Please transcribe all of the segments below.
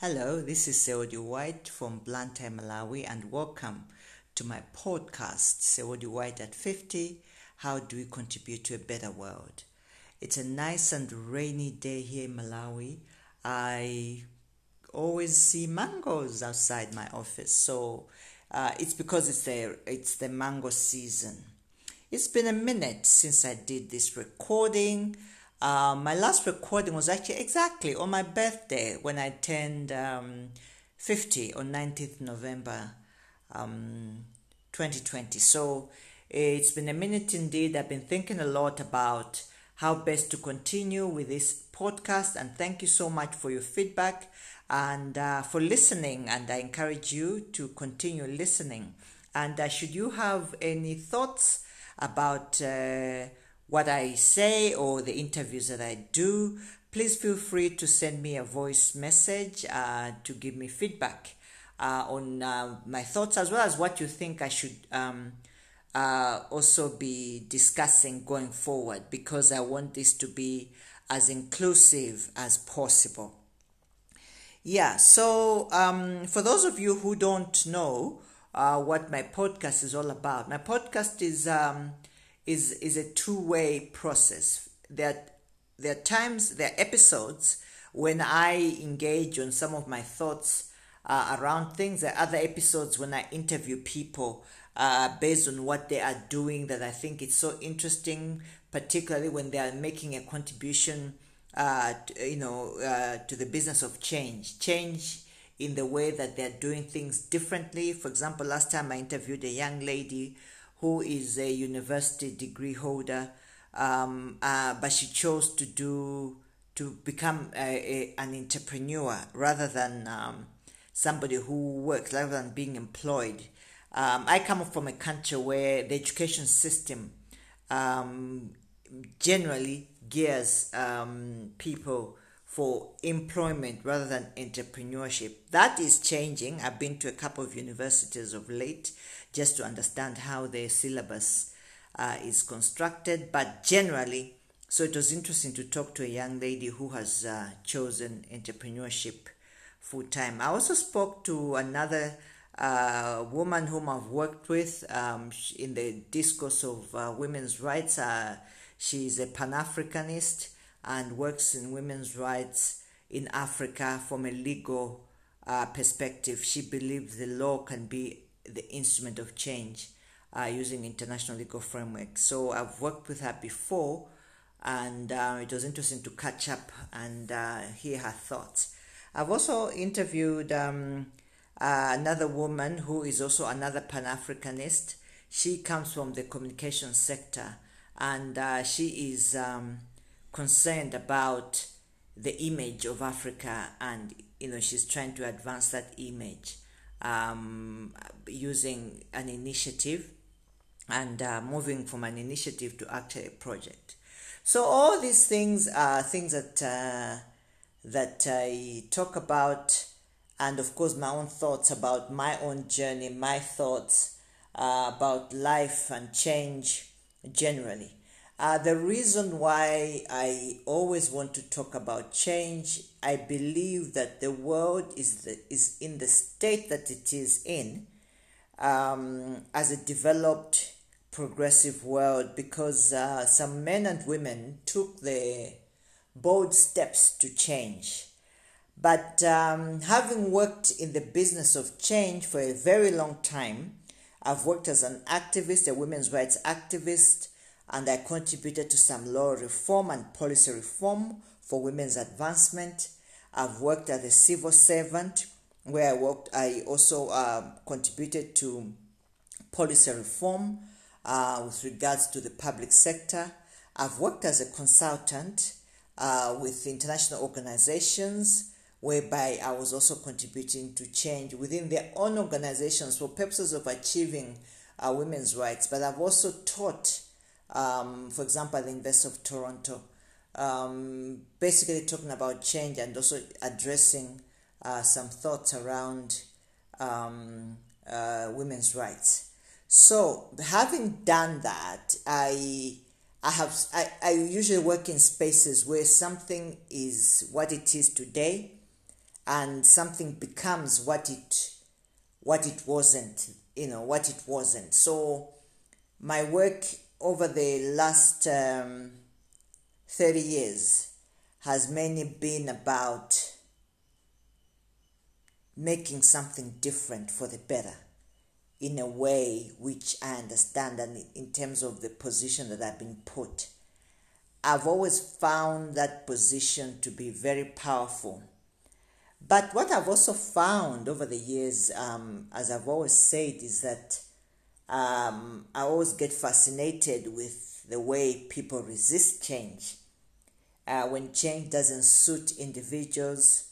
Hello, this is Seodi White from Blantyre, Malawi, and welcome to my podcast, Seodi White at 50 How Do We Contribute to a Better World? It's a nice and rainy day here in Malawi. I always see mangoes outside my office, so uh, it's because it's the, it's the mango season. It's been a minute since I did this recording. Uh, my last recording was actually exactly on my birthday when I turned um, 50 on 19th November um, 2020. So it's been a minute indeed. I've been thinking a lot about how best to continue with this podcast, and thank you so much for your feedback and uh, for listening. And I encourage you to continue listening. And uh, should you have any thoughts about uh, what I say or the interviews that I do, please feel free to send me a voice message uh, to give me feedback uh, on uh, my thoughts as well as what you think I should um, uh, also be discussing going forward because I want this to be as inclusive as possible. Yeah, so um, for those of you who don't know uh, what my podcast is all about, my podcast is. Um, is is a two-way process. There there are times, there are episodes when I engage on some of my thoughts uh, around things. There are other episodes when I interview people uh, based on what they are doing that I think it's so interesting, particularly when they are making a contribution, uh, you know, uh, to the business of change. Change in the way that they're doing things differently. For example, last time I interviewed a young lady who is a university degree holder, um, uh, but she chose to do to become a, a, an entrepreneur rather than um, somebody who works, rather than being employed. Um, I come from a country where the education system um, generally gears um, people for employment rather than entrepreneurship. That is changing. I've been to a couple of universities of late just to understand how the syllabus uh, is constructed. But generally, so it was interesting to talk to a young lady who has uh, chosen entrepreneurship full time. I also spoke to another uh, woman whom I've worked with um, in the discourse of uh, women's rights. Uh, she's a Pan Africanist and works in women's rights in Africa from a legal uh, perspective. She believes the law can be the instrument of change uh, using international legal framework. So I've worked with her before, and uh, it was interesting to catch up and uh, hear her thoughts. I've also interviewed um, uh, another woman who is also another Pan Africanist. She comes from the communication sector, and uh, she is um, concerned about the image of Africa, and you know she's trying to advance that image um, using an initiative and uh, moving from an initiative to actually a project. So all these things are things that uh, that I talk about, and of course my own thoughts about my own journey, my thoughts uh, about life and change generally. Uh, the reason why I always want to talk about change, I believe that the world is the, is in the state that it is in, um, as a developed, progressive world, because uh, some men and women took the bold steps to change. But um, having worked in the business of change for a very long time, I've worked as an activist, a women's rights activist and I contributed to some law reform and policy reform for women's advancement. I've worked as a civil servant where I worked. I also uh, contributed to policy reform uh, with regards to the public sector. I've worked as a consultant uh, with international organizations whereby I was also contributing to change within their own organizations for purposes of achieving uh, women's rights. But I've also taught um, for example, the University of Toronto, um, basically talking about change and also addressing uh, some thoughts around um, uh, women's rights. So, having done that, I I have I, I usually work in spaces where something is what it is today, and something becomes what it what it wasn't you know what it wasn't so my work over the last um, 30 years has mainly been about making something different for the better in a way which I understand and in terms of the position that I've been put. I've always found that position to be very powerful. But what I've also found over the years, um, as I've always said, is that um, I always get fascinated with the way people resist change. Uh, when change doesn't suit individuals,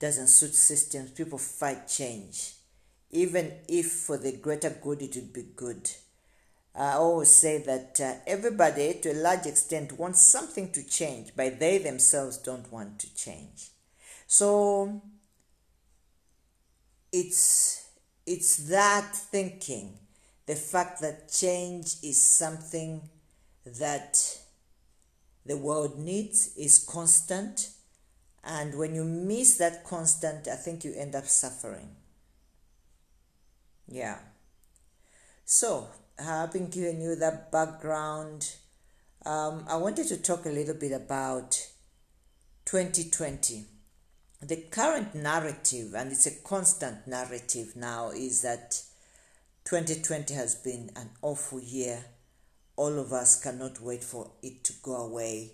doesn't suit systems, people fight change even if for the greater good it would be good. I always say that uh, everybody, to a large extent, wants something to change, but they themselves don't want to change. So it's it's that thinking, the fact that change is something that the world needs is constant, and when you miss that constant, I think you end up suffering. Yeah. So, having given you that background, um, I wanted to talk a little bit about 2020. The current narrative, and it's a constant narrative now, is that 2020 has been an awful year. All of us cannot wait for it to go away.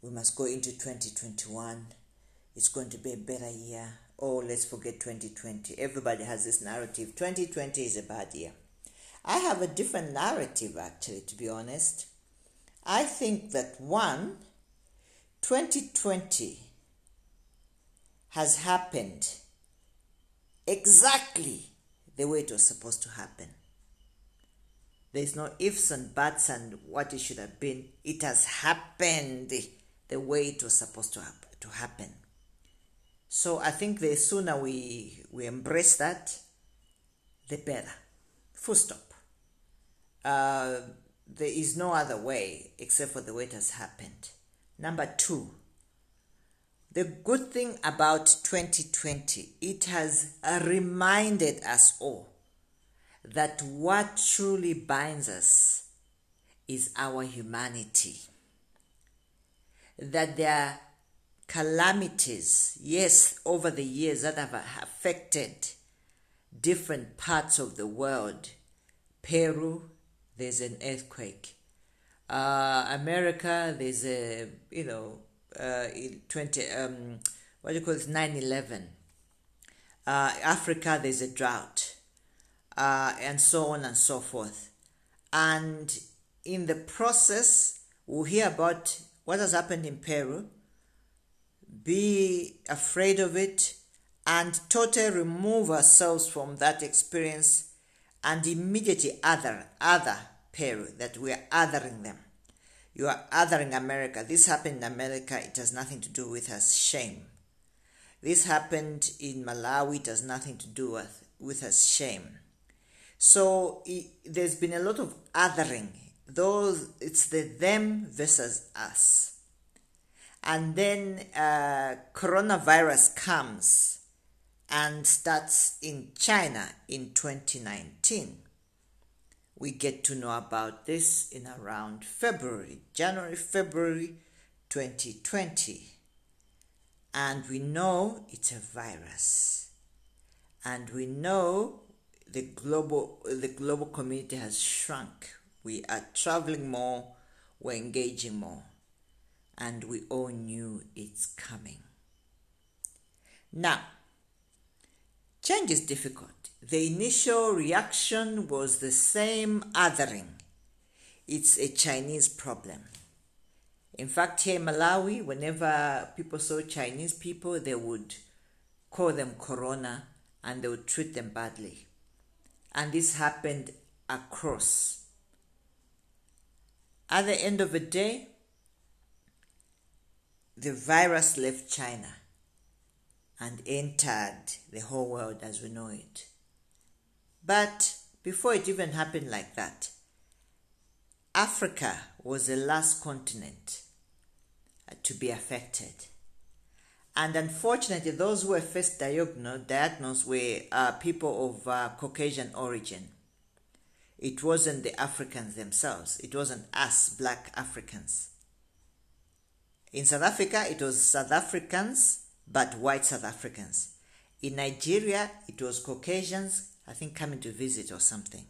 We must go into 2021. It's going to be a better year oh, let's forget 2020. Everybody has this narrative 2020 is a bad year. I have a different narrative, actually, to be honest. I think that one, 2020 has happened exactly the way it was supposed to happen. There's no ifs and buts and what it should have been. It has happened the way it was supposed to, to happen. So I think the sooner we, we embrace that, the better. Full stop. Uh, there is no other way except for the way it has happened. Number two, the good thing about 2020, it has reminded us all that what truly binds us is our humanity. That there are calamities, yes, over the years that have affected different parts of the world. Peru, there's an earthquake. Uh, America, there's a, you know, uh, 20, um, what do you call it, 9 11. Uh, Africa, there's a drought, uh, and so on and so forth. And in the process, we'll hear about what has happened in Peru be afraid of it, and totally remove ourselves from that experience and immediately other, other Peru, that we are othering them. You are othering America. This happened in America. It has nothing to do with us shame. This happened in Malawi. It has nothing to do with, with us shame. So it, there's been a lot of othering. Those it's the them versus us and then uh, coronavirus comes and starts in China in 2019. We get to know about this in around February, January, February 2020. And we know it's a virus. And we know the global the global community has shrunk. We are traveling more, we're engaging more and we all knew it's coming. Now, change is difficult. The initial reaction was the same othering. It's a Chinese problem. In fact, here in Malawi, whenever people saw Chinese people, they would call them corona and they would treat them badly. And this happened across. At the end of the day, the virus left China and entered the whole world as we know it. But before it even happened like that, Africa was the last continent to be affected. And unfortunately, those who were first diagnosed, diagnosed were uh, people of uh, Caucasian origin. It wasn't the Africans themselves, it wasn't us, black Africans. In South Africa, it was South Africans, but white South Africans. In Nigeria, it was Caucasians, I think, coming to visit or something.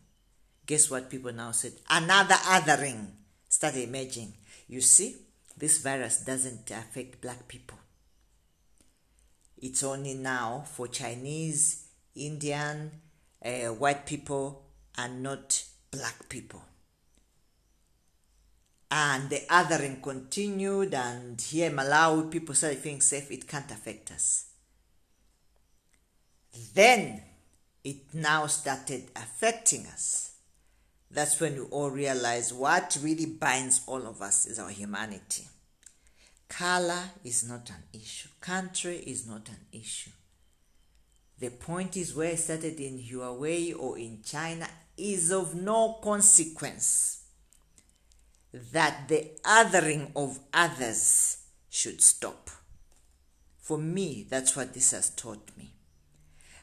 Guess what people now said? Another othering started emerging. You see, this virus doesn't affect black people. It's only now for Chinese, Indian, uh, white people, and not black people. And the othering continued, and here in Malawi, people started feeling safe, it can't affect us. Then it now started affecting us. That's when we all realize what really binds all of us is our humanity. Color is not an issue, country is not an issue. The point is where it started in Wuhan or in China is of no consequence. That the othering of others should stop. For me, that's what this has taught me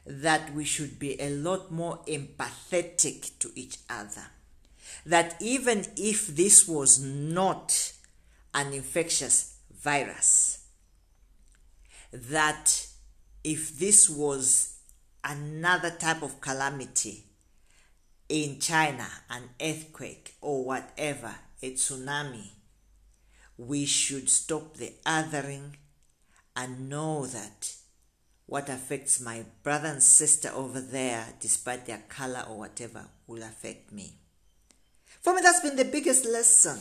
that we should be a lot more empathetic to each other. That even if this was not an infectious virus, that if this was another type of calamity in China, an earthquake or whatever, a tsunami, we should stop the othering and know that what affects my brother and sister over there, despite their color or whatever, will affect me. For me, that's been the biggest lesson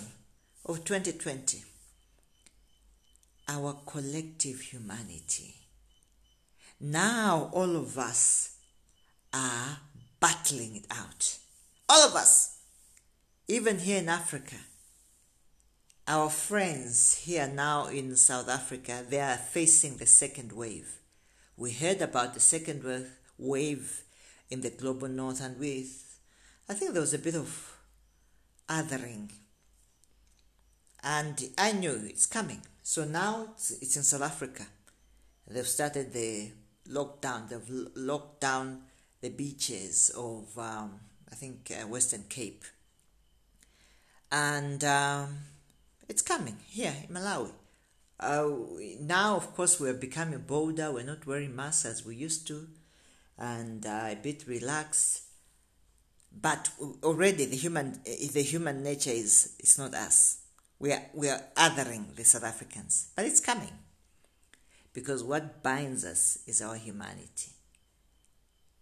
of 2020 our collective humanity. Now, all of us are battling it out. All of us, even here in Africa. Our friends here now in South Africa, they are facing the second wave we heard about the second wave in the global north, and with I think there was a bit of othering. And I knew it's coming. So now it's, it's in South Africa. They've started the lockdown. They've locked down the beaches of, um, I think, uh, Western Cape. And um, it's coming here in Malawi. Uh, now, of course, we're becoming bolder. We're not wearing masks as we used to, and uh, a bit relaxed. But already, the human the human nature is is not us. We are we are othering the South Africans, but it's coming because what binds us is our humanity.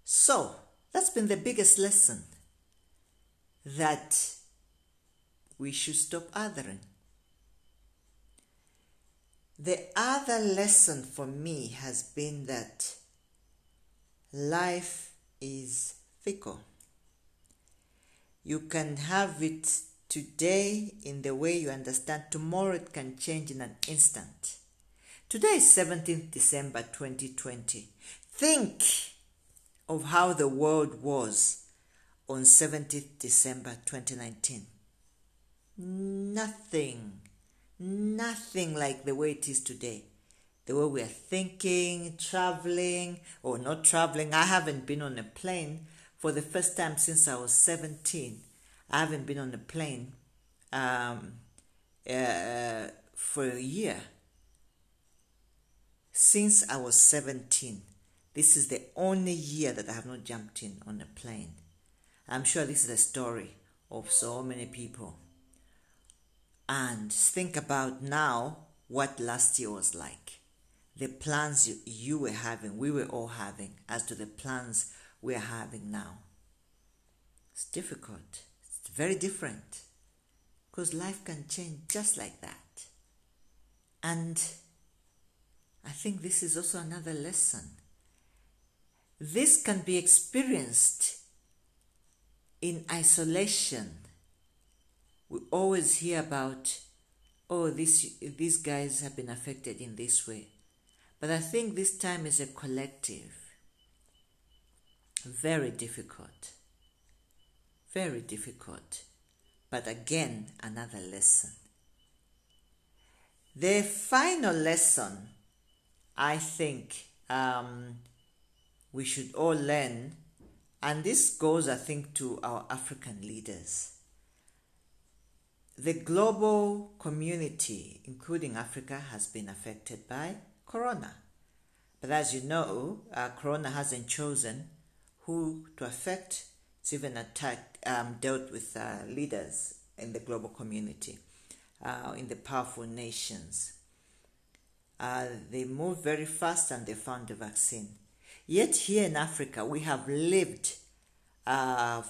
So that's been the biggest lesson that we should stop othering the other lesson for me has been that life is fickle. You can have it today in the way you understand, tomorrow it can change in an instant. Today is 17th December 2020. Think of how the world was on 17th December 2019. Nothing nothing like the way it is today. The way we are thinking, traveling, or not traveling. I haven't been on a plane for the first time since I was 17. I haven't been on a plane um, uh, for a year. Since I was 17. This is the only year that I have not jumped in on a plane. I'm sure this is a story of so many people and think about now what last year was like. The plans you, you were having, we were all having, as to the plans we're having now. It's difficult. It's very different. Because life can change just like that. And I think this is also another lesson. This can be experienced in isolation we always hear about, oh, this, these guys have been affected in this way. But I think this time is a collective. Very difficult. Very difficult. But again, another lesson. The final lesson I think um, we should all learn, and this goes, I think, to our African leaders. The global community, including Africa, has been affected by Corona. But as you know, uh, Corona hasn't chosen who to affect. It's even attacked, um, dealt with uh, leaders in the global community, uh, in the powerful nations. Uh, they moved very fast and they found the vaccine. Yet here in Africa, we have lived uh,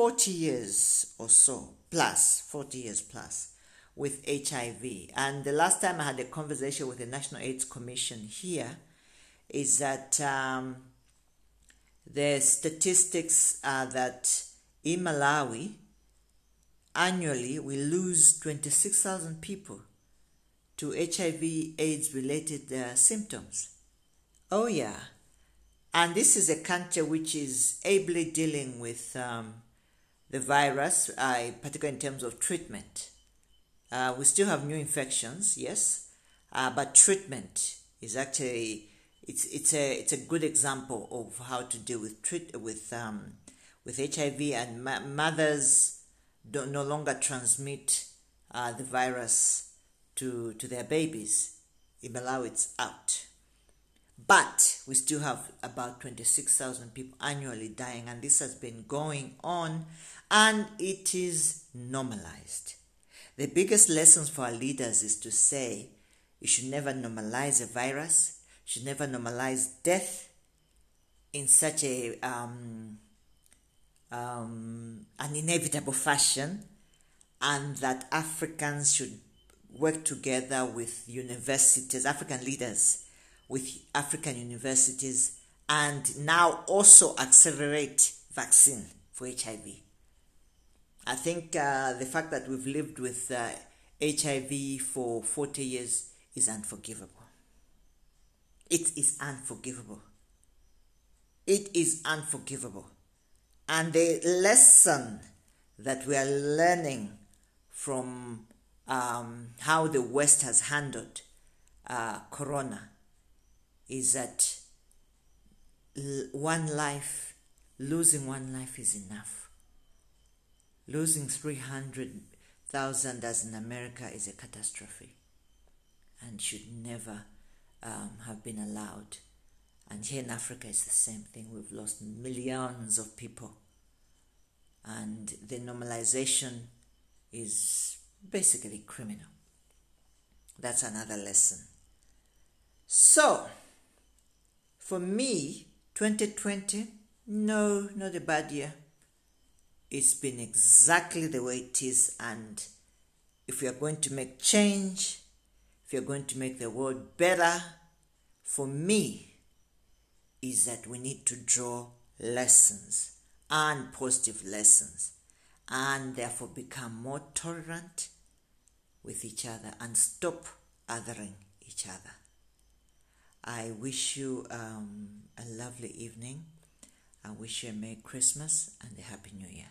40 years or so, plus, 40 years plus, with HIV. And the last time I had a conversation with the National AIDS Commission here, is that um, the statistics are that in Malawi, annually we lose 26,000 people to HIV AIDS related uh, symptoms. Oh, yeah. And this is a country which is ably dealing with um, the virus, uh, particularly in terms of treatment. Uh, we still have new infections, yes, uh, but treatment is actually it's it's a it's a good example of how to deal with treat with um, with HIV and ma- mothers don't no longer transmit uh, the virus to to their babies. In Malawi, it's out. But we still have about 26,000 people annually dying, and this has been going on and it is normalized. The biggest lessons for our leaders is to say you should never normalize a virus, should never normalize death in such a um, um, an inevitable fashion, and that Africans should work together with universities, African leaders with African universities, and now also accelerate vaccine for HIV. I think uh, the fact that we've lived with uh, HIV for 40 years is unforgivable. It is unforgivable. It is unforgivable. And the lesson that we are learning from um, how the West has handled uh, Corona is that one life, losing one life is enough. Losing 300,000 as in America is a catastrophe and should never um, have been allowed. And here in Africa, it's the same thing. We've lost millions of people. And the normalization is basically criminal. That's another lesson. So, for me, 2020, no, not a bad year. It's been exactly the way it is. And if we are going to make change, if you're going to make the world better, for me, is that we need to draw lessons and positive lessons and therefore become more tolerant with each other and stop othering each other. I wish you um, a lovely evening. I wish you a Merry Christmas and a Happy New Year.